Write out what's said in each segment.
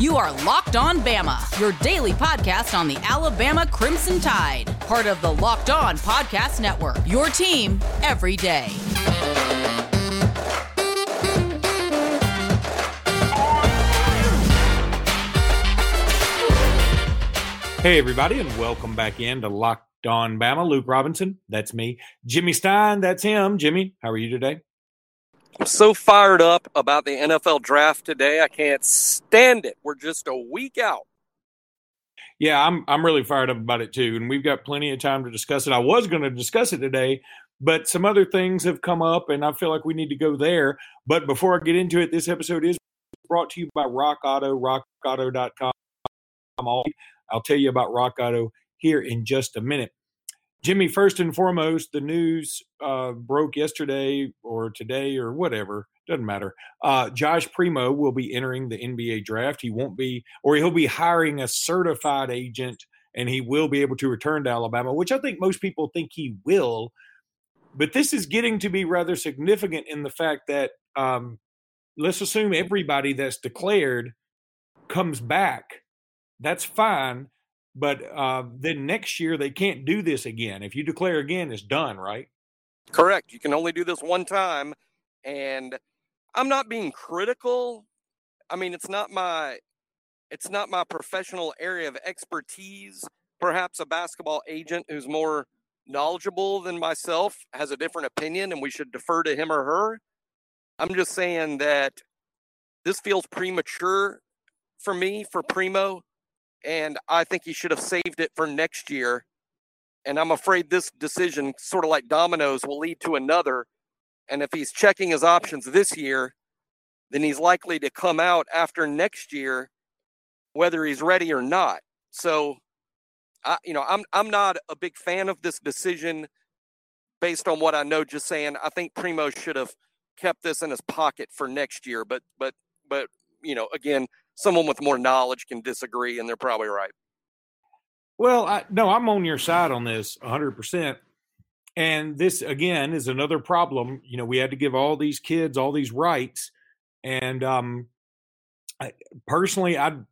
You are Locked On Bama, your daily podcast on the Alabama Crimson Tide, part of the Locked On Podcast Network. Your team every day. Hey, everybody, and welcome back in to Locked On Bama. Luke Robinson, that's me. Jimmy Stein, that's him. Jimmy, how are you today? I'm so fired up about the NFL draft today. I can't stand it. We're just a week out. Yeah, I'm I'm really fired up about it too, and we've got plenty of time to discuss it. I was going to discuss it today, but some other things have come up, and I feel like we need to go there. But before I get into it, this episode is brought to you by Rock Auto, RockAuto.com. I'll tell you about Rock Auto here in just a minute. Jimmy, first and foremost, the news uh, broke yesterday or today or whatever, doesn't matter. Uh, Josh Primo will be entering the NBA draft. He won't be, or he'll be hiring a certified agent and he will be able to return to Alabama, which I think most people think he will. But this is getting to be rather significant in the fact that um, let's assume everybody that's declared comes back. That's fine but uh, then next year they can't do this again. If you declare again, it's done, right? Correct. You can only do this one time, and I'm not being critical. I mean, it's not my it's not my professional area of expertise. Perhaps a basketball agent who's more knowledgeable than myself has a different opinion, and we should defer to him or her. I'm just saying that this feels premature for me for Primo and I think he should have saved it for next year. And I'm afraid this decision, sort of like dominoes, will lead to another. And if he's checking his options this year, then he's likely to come out after next year, whether he's ready or not. So, I, you know, I'm I'm not a big fan of this decision based on what I know. Just saying, I think Primo should have kept this in his pocket for next year. But but but you know, again, someone with more knowledge can disagree, and they're probably right. Well, I, no, I'm on your side on this 100%. And this, again, is another problem. You know, we had to give all these kids all these rights. And um, I, personally, I'd,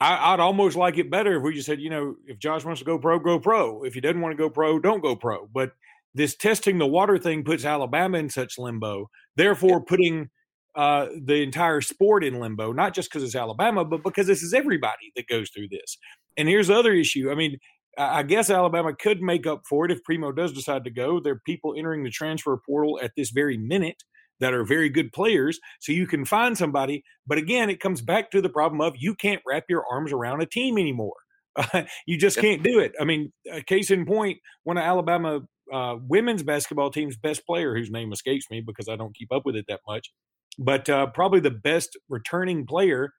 I, I'd almost like it better if we just said, you know, if Josh wants to go pro, go pro. If he doesn't want to go pro, don't go pro. But this testing the water thing puts Alabama in such limbo, therefore putting – uh, the entire sport in limbo, not just because it's Alabama, but because this is everybody that goes through this. And here's the other issue. I mean, I guess Alabama could make up for it if Primo does decide to go. There are people entering the transfer portal at this very minute that are very good players. So you can find somebody. But again, it comes back to the problem of you can't wrap your arms around a team anymore. Uh, you just can't do it. I mean, a case in point, one of Alabama uh, women's basketball team's best player, whose name escapes me because I don't keep up with it that much, but uh, probably the best returning player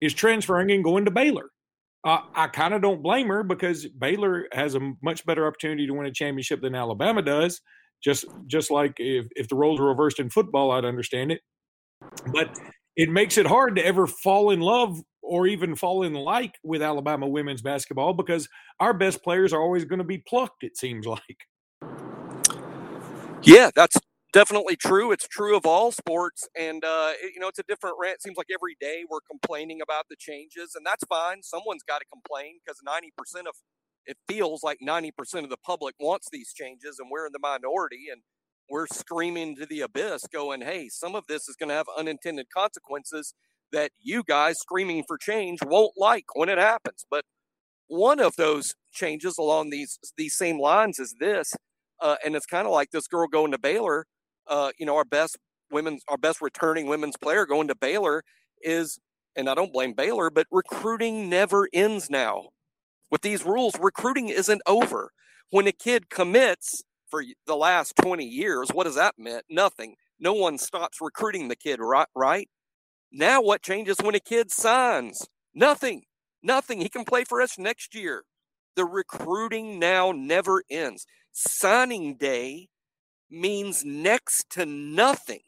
is transferring and going to Baylor. Uh, I kind of don't blame her because Baylor has a much better opportunity to win a championship than Alabama does. Just just like if, if the roles were reversed in football, I'd understand it. But it makes it hard to ever fall in love or even fall in like with Alabama women's basketball because our best players are always going to be plucked, it seems like. Yeah, that's definitely true. It's true of all sports, and uh, it, you know it's a different rant. It seems like every day we're complaining about the changes, and that's fine. Someone's got to complain because ninety percent of it feels like ninety percent of the public wants these changes, and we're in the minority, and we're screaming to the abyss, going, "Hey, some of this is going to have unintended consequences that you guys screaming for change won't like when it happens." But one of those changes along these these same lines is this. Uh, and it's kind of like this girl going to Baylor uh, you know, our best women's, our best returning women's player going to Baylor is, and I don't blame Baylor, but recruiting never ends now. With these rules, recruiting isn't over. When a kid commits for the last 20 years, what does that mean? Nothing. No one stops recruiting the kid, right? Right? Now, what changes when a kid signs? Nothing. Nothing. He can play for us next year. The recruiting now never ends. Signing day means next to nothing.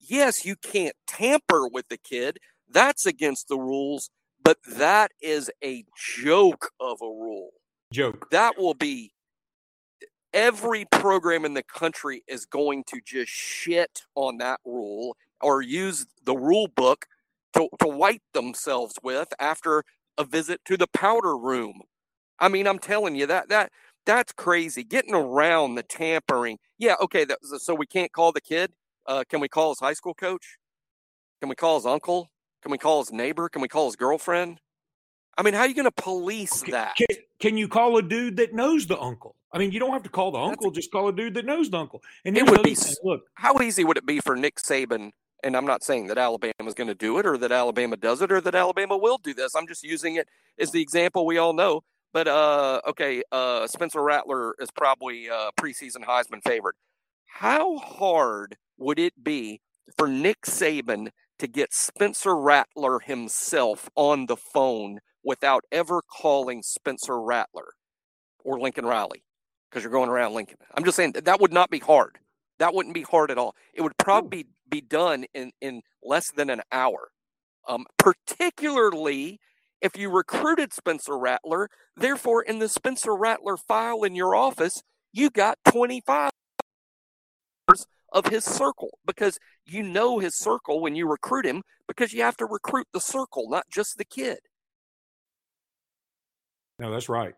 Yes, you can't tamper with the kid. That's against the rules, but that is a joke of a rule. Joke. That will be every program in the country is going to just shit on that rule or use the rule book to, to wipe themselves with after a visit to the powder room. I mean, I'm telling you that that that's crazy. Getting around the tampering. Yeah, okay. That, so we can't call the kid. Uh, can we call his high school coach? Can we call his uncle? Can we call his neighbor? Can we call his girlfriend? I mean, how are you going to police that? Can, can, you call a dude that knows the uncle? I mean, you don't have to call the uncle; That's, just call a dude that knows the uncle. And it would be thing. look. How easy would it be for Nick Saban? And I'm not saying that Alabama is going to do it, or that Alabama does it, or that Alabama will do this. I'm just using it as the example we all know. But uh, okay, uh, Spencer Rattler is probably a preseason Heisman favorite. How hard would it be for Nick Saban to get Spencer Rattler himself on the phone without ever calling Spencer Rattler or Lincoln Riley because you're going around Lincoln. I'm just saying that, that would not be hard. That wouldn't be hard at all. It would probably be, be done in, in less than an hour. Um, particularly if you recruited Spencer Rattler. Therefore, in the Spencer Rattler file in your office, you got 25 of his circle because you know his circle when you recruit him because you have to recruit the circle, not just the kid. No, that's right.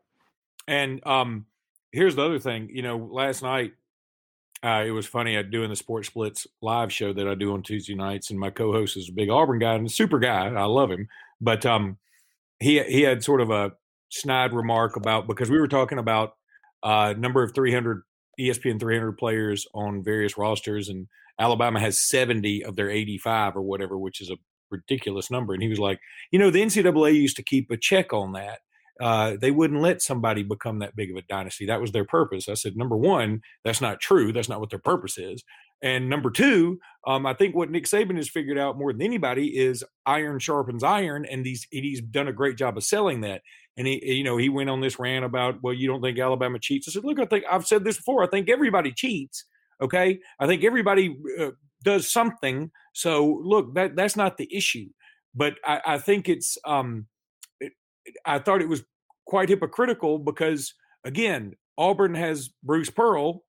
And um, here's the other thing. You know, last night uh, it was funny. I'm doing the Sports Splits live show that I do on Tuesday nights, and my co-host is a big Auburn guy and a super guy. I love him, but um, he he had sort of a snide remark about because we were talking about uh, number of 300 ESPN 300 players on various rosters, and Alabama has 70 of their 85 or whatever, which is a ridiculous number. And he was like, you know, the NCAA used to keep a check on that uh, they wouldn't let somebody become that big of a dynasty. That was their purpose. I said, number one, that's not true. That's not what their purpose is. And number two, um, I think what Nick Saban has figured out more than anybody is iron sharpens iron, and he's he's done a great job of selling that. And he, you know, he went on this rant about, well, you don't think Alabama cheats? I said, look, I think I've said this before. I think everybody cheats. Okay, I think everybody uh, does something. So look, that that's not the issue. But I, I think it's um, I thought it was quite hypocritical because again, Auburn has Bruce Pearl,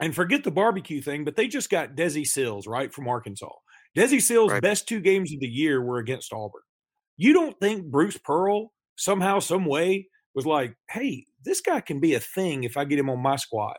and forget the barbecue thing, but they just got Desi Sills right from Arkansas. Desi Sills' right. best two games of the year were against Auburn. You don't think Bruce Pearl somehow, some way was like, "Hey, this guy can be a thing if I get him on my squad."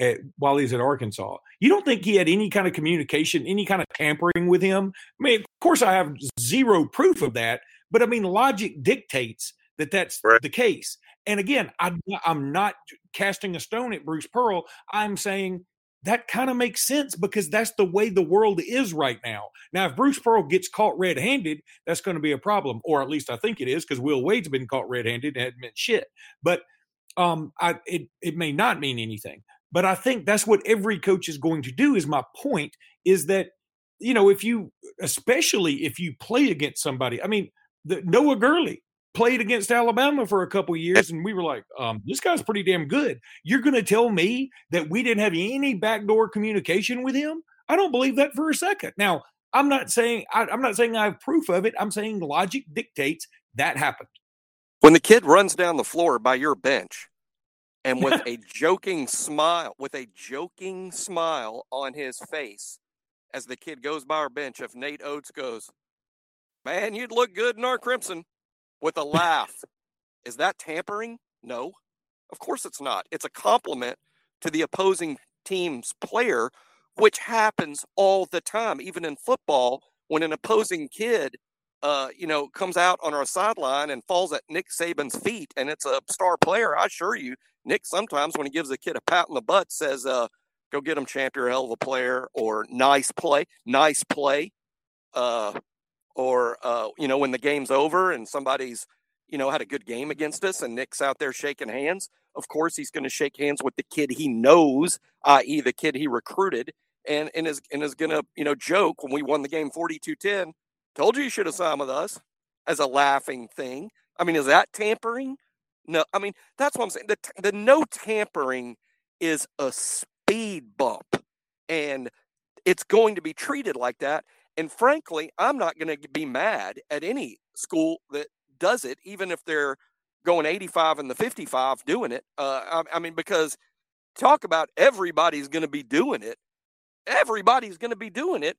At, while he's at Arkansas, you don't think he had any kind of communication, any kind of tampering with him? I mean, of course, I have zero proof of that, but I mean, logic dictates that that's right. the case. And again, I, I'm not casting a stone at Bruce Pearl. I'm saying that kind of makes sense because that's the way the world is right now. Now, if Bruce Pearl gets caught red handed, that's going to be a problem, or at least I think it is because Will Wade's been caught red handed and hadn't meant shit. But um, I, it, it may not mean anything. But I think that's what every coach is going to do. Is my point is that you know if you, especially if you play against somebody. I mean, the, Noah Gurley played against Alabama for a couple years, and we were like, um, "This guy's pretty damn good." You're going to tell me that we didn't have any backdoor communication with him? I don't believe that for a second. Now, I'm not saying I, I'm not saying I have proof of it. I'm saying logic dictates that happened. When the kid runs down the floor by your bench, and with a joking smile, with a joking smile on his face, as the kid goes by our bench, if Nate Oats goes, "Man, you'd look good in our crimson," with a laugh. Is that tampering? No, of course it's not. It's a compliment to the opposing team's player, which happens all the time, even in football, when an opposing kid, uh, you know, comes out on our sideline and falls at Nick Saban's feet, and it's a star player. I assure you, Nick sometimes when he gives a kid a pat on the butt says, uh, "Go get him, champ! You're a hell of a player," or "Nice play, nice play." Uh, or uh, you know when the game's over and somebody's you know had a good game against us and Nick's out there shaking hands, of course he's going to shake hands with the kid he knows, i.e. the kid he recruited, and and is and is going to you know joke when we won the game 42-10, told you you should have signed with us as a laughing thing. I mean, is that tampering? No, I mean that's what I'm saying. The the no tampering is a speed bump, and it's going to be treated like that. And frankly, I'm not going to be mad at any school that does it, even if they're going 85 and the 55 doing it. Uh, I, I mean, because talk about everybody's going to be doing it. Everybody's going to be doing it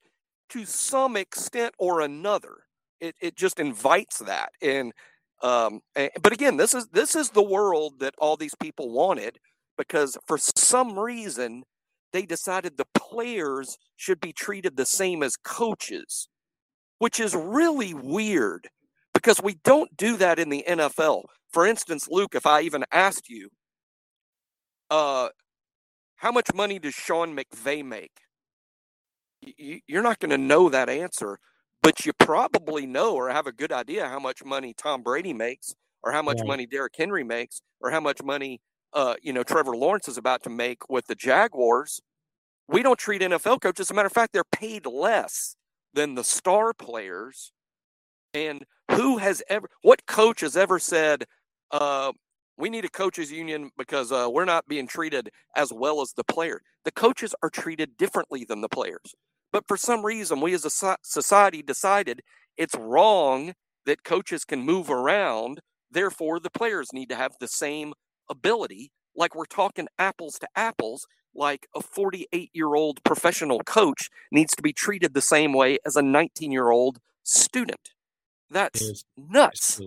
to some extent or another. it, it just invites that. And um, but again, this is this is the world that all these people wanted because for some reason they decided the players should be treated the same as coaches, which is really weird because we don't do that in the NFL. For instance, Luke, if I even asked you, uh, how much money does Sean McVay make? You're not going to know that answer but you probably know or have a good idea how much money Tom Brady makes, or how much yeah. money Derrick Henry makes, or how much money uh, you know Trevor Lawrence is about to make with the Jaguars. We don't treat NFL coaches. As a matter of fact, they're paid less than the star players. And who has ever, what coach has ever said, uh, we need a coaches union because uh, we're not being treated as well as the player? The coaches are treated differently than the players. But for some reason, we as a society decided it's wrong that coaches can move around. Therefore, the players need to have the same ability. Like we're talking apples to apples, like a 48 year old professional coach needs to be treated the same way as a 19 year old student. That's nuts.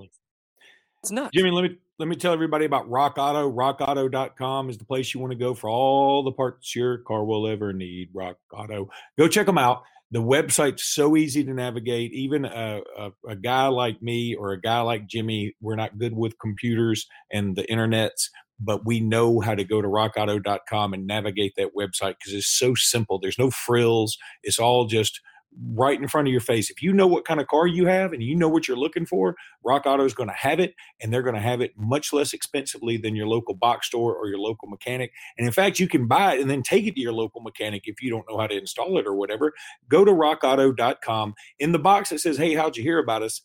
It's nuts. Jimmy, let me let me tell everybody about Rock Auto. RockAuto.com is the place you want to go for all the parts your car will ever need. Rock Auto. Go check them out. The website's so easy to navigate. Even a, a, a guy like me or a guy like Jimmy, we're not good with computers and the internets, but we know how to go to rockauto.com and navigate that website because it's so simple. There's no frills. It's all just – right in front of your face. If you know what kind of car you have and you know what you're looking for, Rock Auto is going to have it, and they're going to have it much less expensively than your local box store or your local mechanic. And in fact, you can buy it and then take it to your local mechanic if you don't know how to install it or whatever. Go to rockauto.com. In the box that says, Hey, how'd you hear about us?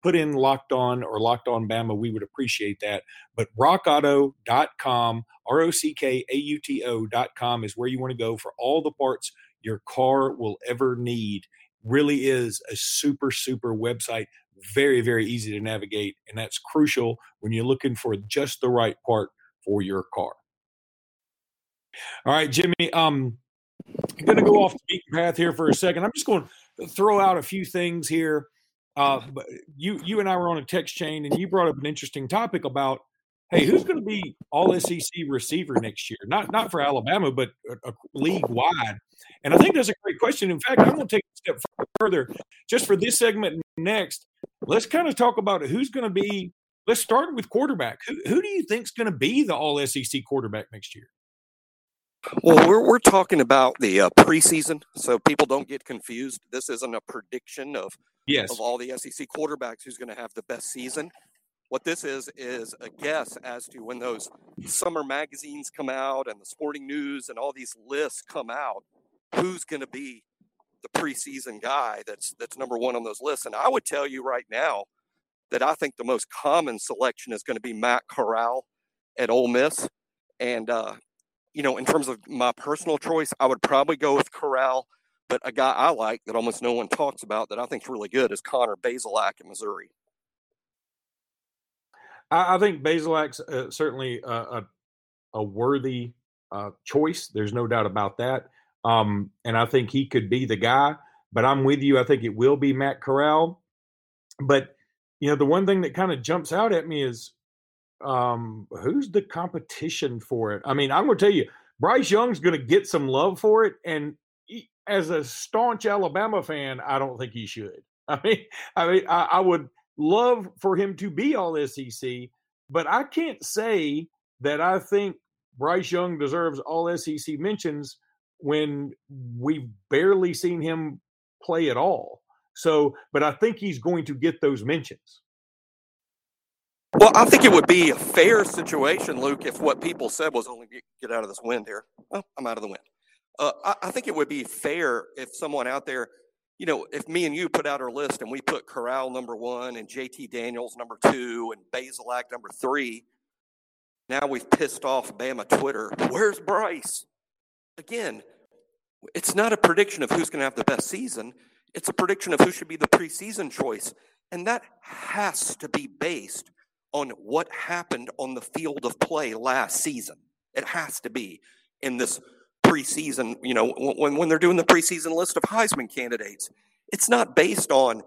Put in locked on or locked on Bama. We would appreciate that. But rockauto.com, R O C K A U T O.com is where you want to go for all the parts your car will ever need really is a super, super website. Very, very easy to navigate. And that's crucial when you're looking for just the right part for your car. All right, Jimmy. Um, I'm going to go off the beaten path here for a second. I'm just going to throw out a few things here. Uh, you, you and I were on a text chain, and you brought up an interesting topic about hey, who's going to be all SEC receiver next year? Not not for Alabama, but a, a league wide. And I think that's a great question. In fact, I'm going to take a step further just for this segment next. Let's kind of talk about who's going to be. Let's start with quarterback. Who, who do you think is going to be the all SEC quarterback next year? Well, we're, we're talking about the uh, preseason, so people don't get confused. This isn't a prediction of yes. of all the SEC quarterbacks who's going to have the best season. What this is is a guess as to when those summer magazines come out and the sporting news and all these lists come out, who's going to be the preseason guy that's that's number one on those lists. And I would tell you right now that I think the most common selection is going to be Matt Corral at Ole Miss. And uh, you know, in terms of my personal choice, I would probably go with Corral. But a guy I like that almost no one talks about that I think is really good is Connor Bazelak in Missouri. I, I think Bazelak's uh, certainly a, a, a worthy uh, choice. There's no doubt about that. Um, and I think he could be the guy. But I'm with you. I think it will be Matt Corral. But you know, the one thing that kind of jumps out at me is um, who's the competition for it? I mean, I'm going to tell you, Bryce Young's going to get some love for it, and he, as a staunch Alabama fan, I don't think he should. I mean, I mean, I, I would love for him to be all SEC, but I can't say that I think Bryce Young deserves all SEC mentions when we've barely seen him play at all. So, but I think he's going to get those mentions. Well, I think it would be a fair situation, Luke, if what people said was only get out of this wind here. I'm out of the wind. Uh, I, I, think it would be fair if someone out there you know, if me and you put out our list and we put Corral number one and JT Daniels number two and Bazelak number three, now we've pissed off Bama Twitter. Where's Bryce? Again, it's not a prediction of who's going to have the best season. It's a prediction of who should be the preseason choice. And that has to be based on what happened on the field of play last season. It has to be in this preseason, you know, when, when they're doing the preseason list of Heisman candidates. It's not based on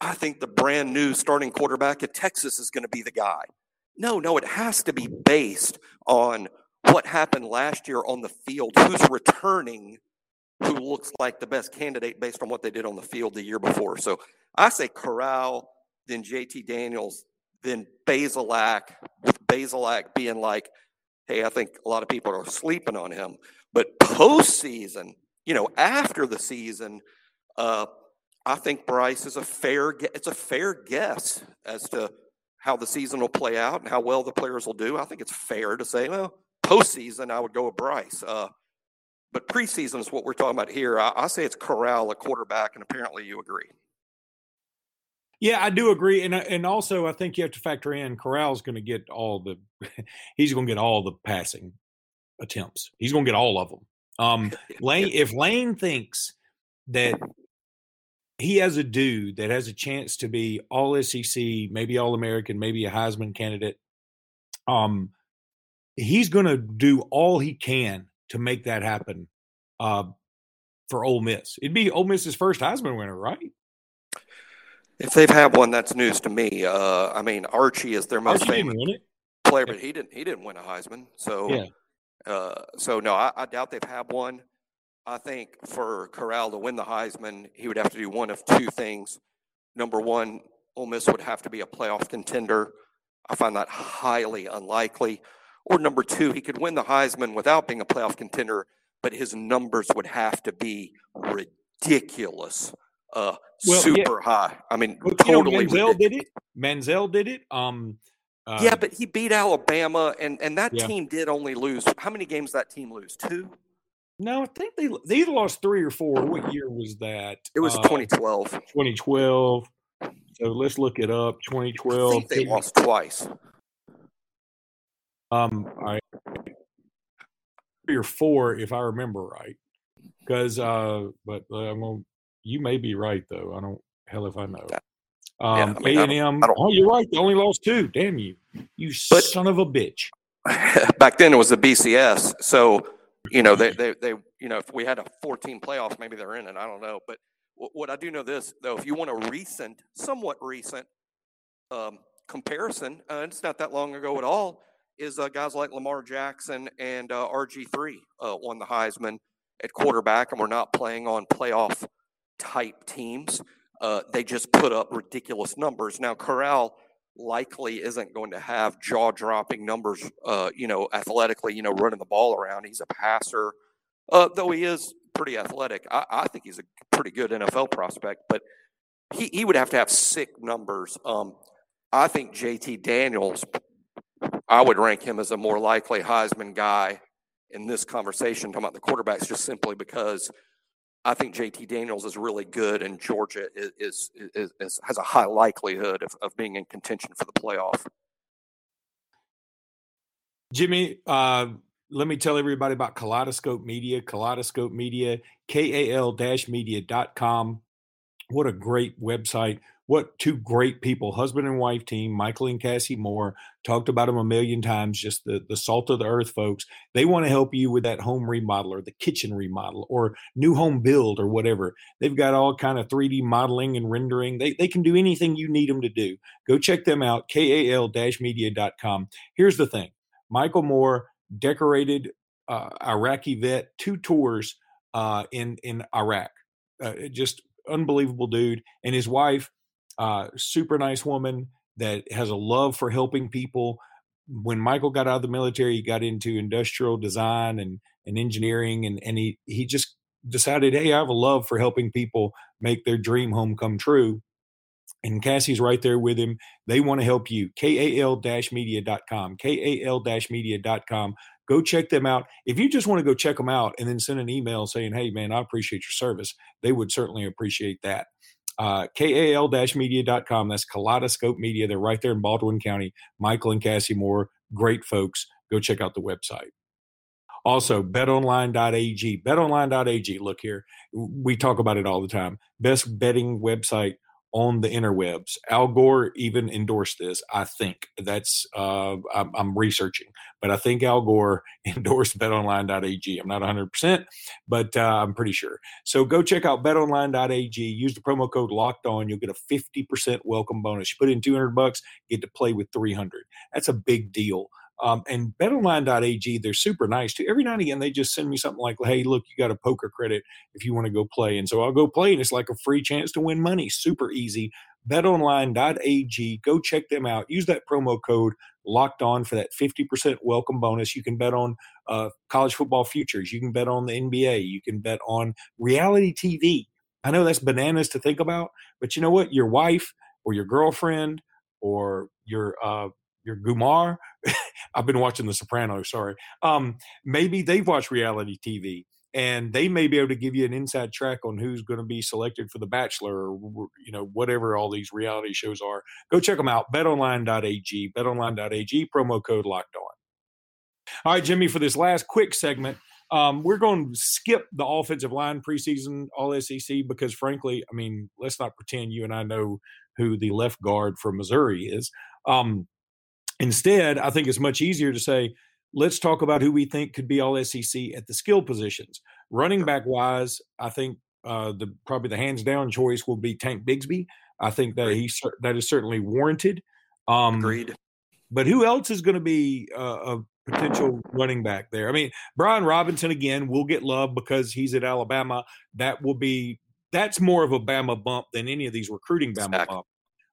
I think the brand new starting quarterback at Texas is going to be the guy. No, no, it has to be based on what happened last year on the field, who's returning, who looks like the best candidate based on what they did on the field the year before. So I say Corral, then JT Daniels, then Bazelak, with Bazelak being like, hey, I think a lot of people are sleeping on him. But postseason, you know, after the season, uh, I think Bryce is a fair. It's a fair guess as to how the season will play out and how well the players will do. I think it's fair to say, well, postseason, I would go with Bryce. Uh, but preseason is what we're talking about here. I, I say it's Corral, a quarterback, and apparently you agree. Yeah, I do agree, and and also I think you have to factor in Corral's going to get all the he's going to get all the passing attempts. He's going to get all of them. Um, Lane, if Lane thinks that he has a dude that has a chance to be all SEC, maybe all American, maybe a Heisman candidate. Um, he's going to do all he can to make that happen uh, for Ole Miss. It'd be Ole Miss's first Heisman winner, right? If they've had one, that's news to me. Uh, I mean, Archie is their most Archie famous player, but he didn't. He didn't win a Heisman. So, yeah. Uh, so no, I, I doubt they've had one. I think for Corral to win the Heisman, he would have to do one of two things. Number one, Ole Miss would have to be a playoff contender. I find that highly unlikely. Or number two, he could win the Heisman without being a playoff contender, but his numbers would have to be ridiculous, uh, well, super yeah. high. I mean, well, totally. You know, Manziel did it. Manziel did it. Um, uh, yeah, but he beat Alabama, and and that yeah. team did only lose. How many games that team lose? Two. No, I think they they either lost three or four. What year was that? It was uh, 2012. 2012. So let's look it up. 2012. they lost twice. Um, I three or four, if I remember right. Because, uh, but uh, I'm gonna, you may be right though. I don't. Hell, if I know. Um, A and M. Oh, you're right. They only lost two. Damn you, you but, son of a bitch. Back then it was the BCS, so you know, they, they, they, you know, if we had a 14 playoff, maybe they're in it. I don't know. But what I do know this, though, if you want a recent, somewhat recent um, comparison, uh, it's not that long ago at all, is uh, guys like Lamar Jackson and uh, RG3 uh, won the Heisman at quarterback, and we're not playing on playoff type teams. Uh, they just put up ridiculous numbers. Now, Corral likely isn't going to have jaw dropping numbers, uh, you know, athletically, you know, running the ball around. He's a passer, uh, though he is pretty athletic. I, I, think he's a pretty good NFL prospect, but he, he would have to have sick numbers. Um, I think JT Daniels, I would rank him as a more likely Heisman guy in this conversation, talking about the quarterbacks, just simply because I think JT Daniels is really good, and Georgia is, is, is, is has a high likelihood of, of being in contention for the playoff. Jimmy, uh, let me tell everybody about Kaleidoscope Media. Kaleidoscope Media, K A L media.com. What a great website what two great people, husband and wife team, Michael and Cassie Moore, talked about them a million times, just the, the salt of the earth folks. They want to help you with that home remodel or the kitchen remodel or new home build or whatever. They've got all kind of 3D modeling and rendering. They, they can do anything you need them to do. Go check them out, kal-media.com. Here's the thing. Michael Moore, decorated uh, Iraqi vet, two tours uh, in, in Iraq. Uh, just unbelievable dude. And his wife, uh, super nice woman that has a love for helping people. When Michael got out of the military, he got into industrial design and, and engineering, and, and he, he just decided, hey, I have a love for helping people make their dream home come true. And Cassie's right there with him. They want to help you. KAL-media.com. KAL-media.com. Go check them out. If you just want to go check them out and then send an email saying, hey, man, I appreciate your service, they would certainly appreciate that uh, kal-media.com. That's Kaleidoscope Media. They're right there in Baldwin County. Michael and Cassie Moore, great folks. Go check out the website. Also, betonline.ag. Betonline.ag. Look here, we talk about it all the time. Best betting website on the interwebs. Al Gore even endorsed this. I think that's uh, I'm, I'm, researching, but I think Al Gore endorsed BetOnline.ag. I'm not 100, percent but uh, I'm pretty sure. So go check out BetOnline.ag. Use the promo code Locked On. You'll get a 50 percent welcome bonus. You put in 200 bucks, get to play with 300. That's a big deal. Um, and betonline.ag, they're super nice too. Every now and again, they just send me something like, hey, look, you got a poker credit if you want to go play. And so I'll go play, and it's like a free chance to win money. Super easy. BetOnline.ag, go check them out. Use that promo code locked on for that 50% welcome bonus. You can bet on uh, college football futures. You can bet on the NBA. You can bet on reality TV. I know that's bananas to think about, but you know what? Your wife or your girlfriend or your uh, your Gumar. I've been watching The Sopranos. Sorry. Um, maybe they've watched reality TV and they may be able to give you an inside track on who's going to be selected for The Bachelor or you know whatever all these reality shows are. Go check them out. BetOnline.ag. BetOnline.ag. Promo code Locked On. All right, Jimmy. For this last quick segment, um, we're going to skip the offensive line preseason All SEC because, frankly, I mean, let's not pretend you and I know who the left guard for Missouri is. Um, Instead, I think it's much easier to say, let's talk about who we think could be all SEC at the skill positions. Running back wise, I think uh, the probably the hands down choice will be Tank Bigsby. I think that he that is certainly warranted. Um, Agreed. But who else is going to be uh, a potential running back there? I mean, Brian Robinson again will get love because he's at Alabama. That will be that's more of a Bama bump than any of these recruiting Bama exactly. bump.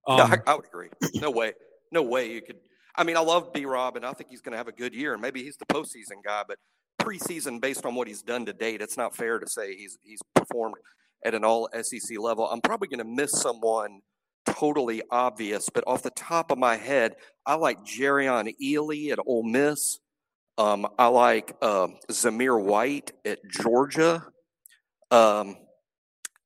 Um, no, I, I would agree. No way, no way you could I mean, I love B Rob, and I think he's going to have a good year, and maybe he's the postseason guy. But preseason, based on what he's done to date, it's not fair to say he's he's performed at an All SEC level. I'm probably going to miss someone totally obvious, but off the top of my head, I like Jerrion Ealy at Ole Miss. Um, I like uh, Zamir White at Georgia. Um,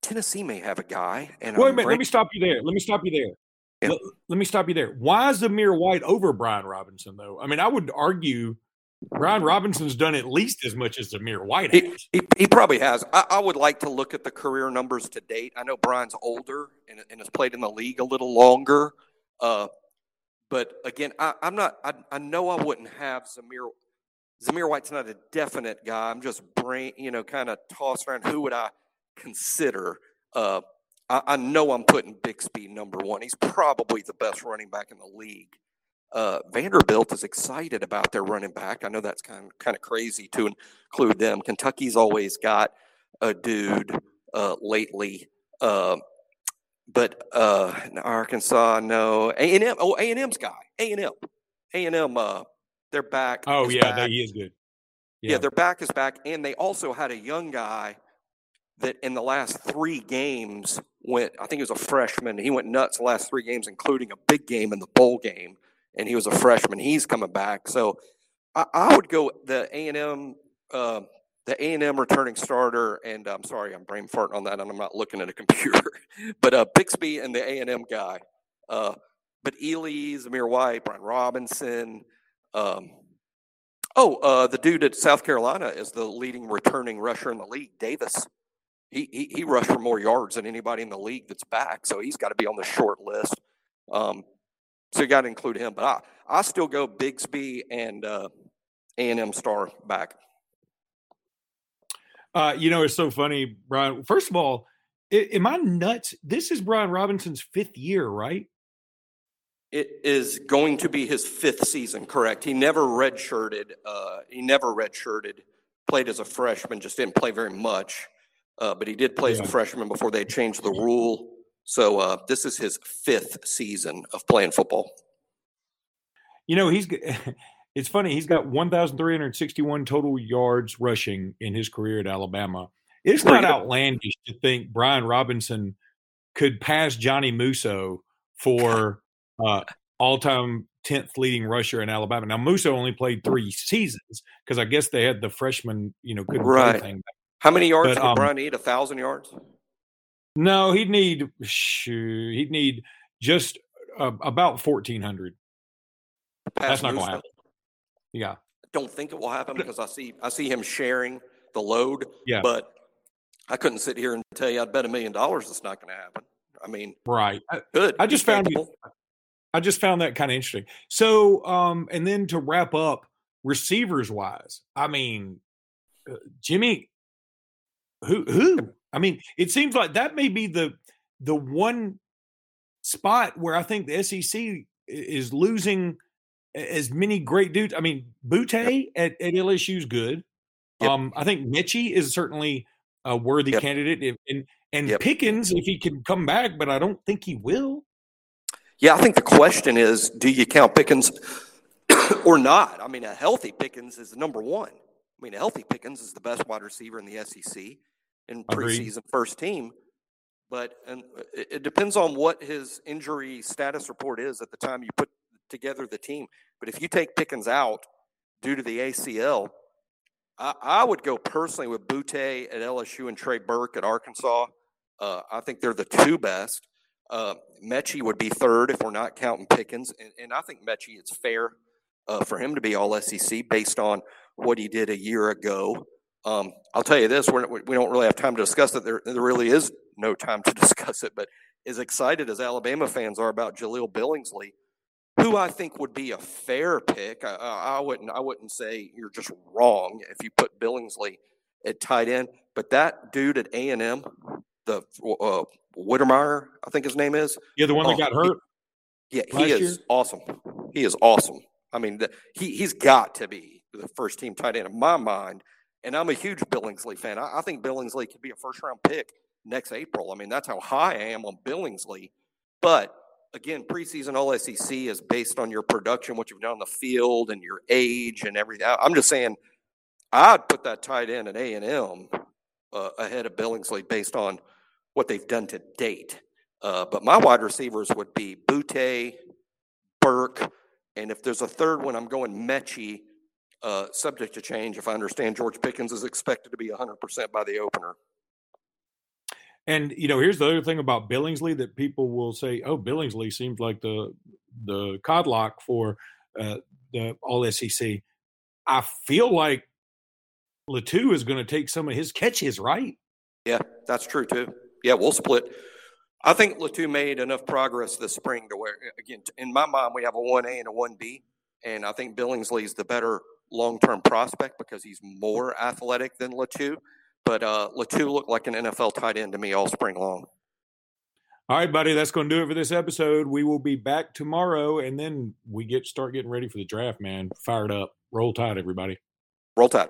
Tennessee may have a guy. And wait a minute, let me stop you there. Let me stop you there. Let, let, me stop you there. Why is Zamir White over Brian Robinson, though? I mean, I would argue Brian Robinson's done at least as much as Zamir White he, he, he, probably has. I, I, would like to look at the career numbers to date. I know Brian's older and, and has played in the league a little longer. Uh, but again, I, am not, I, I know I wouldn't have Zamir. Zamir White's not a definite guy. I'm just brain, you know, kind of tossing around who would I consider. Uh, I, I know I'm putting Bigsby number one. He's probably the best running back in the league. Uh, Vanderbilt is excited about their running back. I know that's kind of, kind of crazy to include them. Kentucky's always got a dude uh, lately, uh, but uh, Arkansas, no. A and M, oh A and M's guy, A and M, A and M. Uh, their back. Oh yeah, back. he is good. Yeah. yeah, their back is back, and they also had a young guy that in the last three games went, I think he was a freshman. He went nuts the last three games, including a big game in the bowl game, and he was a freshman. He's coming back. So I, I would go the A&M, uh, the A&M returning starter, and I'm sorry, I'm brain farting on that, and I'm not looking at a computer, but uh, Bigsby and the A&M guy. Uh, but Ealy, Zamir White, Brian Robinson, um, oh, uh, the dude at South Carolina is the leading returning rusher in the league, Davis he, he, he rushed for more yards than anybody in the league that's back. So he's got to be on the short list. Um, so you got to include him. But I, I still go Bigsby and uh, A&M star back. Uh, you know, it's so funny, Brian. First of all, am I nuts? This is Brian Robinson's fifth year, right? It is going to be his fifth season, correct? He never redshirted. Uh, he never redshirted. Played as a freshman, just didn't play very much. Uh, but he did play as a freshman before they changed the rule. So uh, this is his fifth season of playing football. You know, he's it's funny. He's got 1,361 total yards rushing in his career at Alabama. It's not outlandish to think Brian Robinson could pass Johnny Musso for uh, all-time 10th leading rusher in Alabama. Now Musso only played three seasons because I guess they had the freshman, you know, couldn't right. play thing how many yards but, would um, Brian need? A thousand yards? No, he'd need he'd need just uh, about fourteen hundred. That's not going to happen. Yeah, I don't think it will happen because I see I see him sharing the load. Yeah, but I couldn't sit here and tell you I'd bet a million dollars it's not going to happen. I mean, right. good. I just found it, I just found that kind of interesting. So, um, and then to wrap up, receivers wise, I mean, uh, Jimmy, who who? I mean, it seems like that may be the the one spot where I think the SEC is losing as many great dudes. I mean, Boutte yep. at, at LSU is good. Yep. Um, I think Metchie is certainly a worthy yep. candidate, if, and and Pickens if he can come back, but I don't think he will. Yeah, I think the question is, do you count Pickens or not? I mean, a healthy Pickens is number one. I mean, a healthy Pickens is the best wide receiver in the SEC in preseason Agreed. first team. But and it depends on what his injury status report is at the time you put together the team. But if you take Pickens out due to the ACL, I, I would go personally with Boutte at LSU and Trey Burke at Arkansas. Uh, I think they're the two best. Uh, Metchie would be third if we're not counting Pickens, and, and I think Metchie it's fair uh, for him to be All SEC based on what he did a year ago. Um, I'll tell you this: we're, we don't really have time to discuss it. There, there really is no time to discuss it. But as excited as Alabama fans are about Jahleel Billingsley, who I think would be a fair pick, I, I wouldn't. I wouldn't say you're just wrong if you put Billingsley at tight end. But that dude at A and M, the uh, Wydermyer, I think his name is. Yeah, the one that got hurt. Yeah, he is year? awesome. He is awesome. I mean, the, he he's got to be the first team tight end in my mind. And I'm a huge Billingsley fan. I, I think Billingsley could be a first round pick next April. I mean, that's how high I am on Billingsley. But again, preseason All SEC is based on your production, what you've done on the field, and your age and everything. I'm just saying, I'd put that tight end at A and M uh, ahead of Billingsley based on what they've done to date. Uh, but my wide receivers would be Boutte, Burke, and if there's a third one, I'm going Metchie, uh, subject to change. If I understand, George Pickens is expected to be 100% by the opener. And you know, here's the other thing about Billingsley that people will say, "Oh, Billingsley seems like the the codlock for uh, the All SEC." I feel like Latu is going to take some of his catches, right? Yeah, that's true too. Yeah, we'll split. I think Latu made enough progress this spring to where, again, in my mind, we have a 1A and a 1B. And I think Billingsley's the better long term prospect because he's more athletic than Latu. But uh, Latu looked like an NFL tight end to me all spring long. All right, buddy, that's going to do it for this episode. We will be back tomorrow, and then we get start getting ready for the draft. Man, fired up. Roll Tide, everybody. Roll Tide.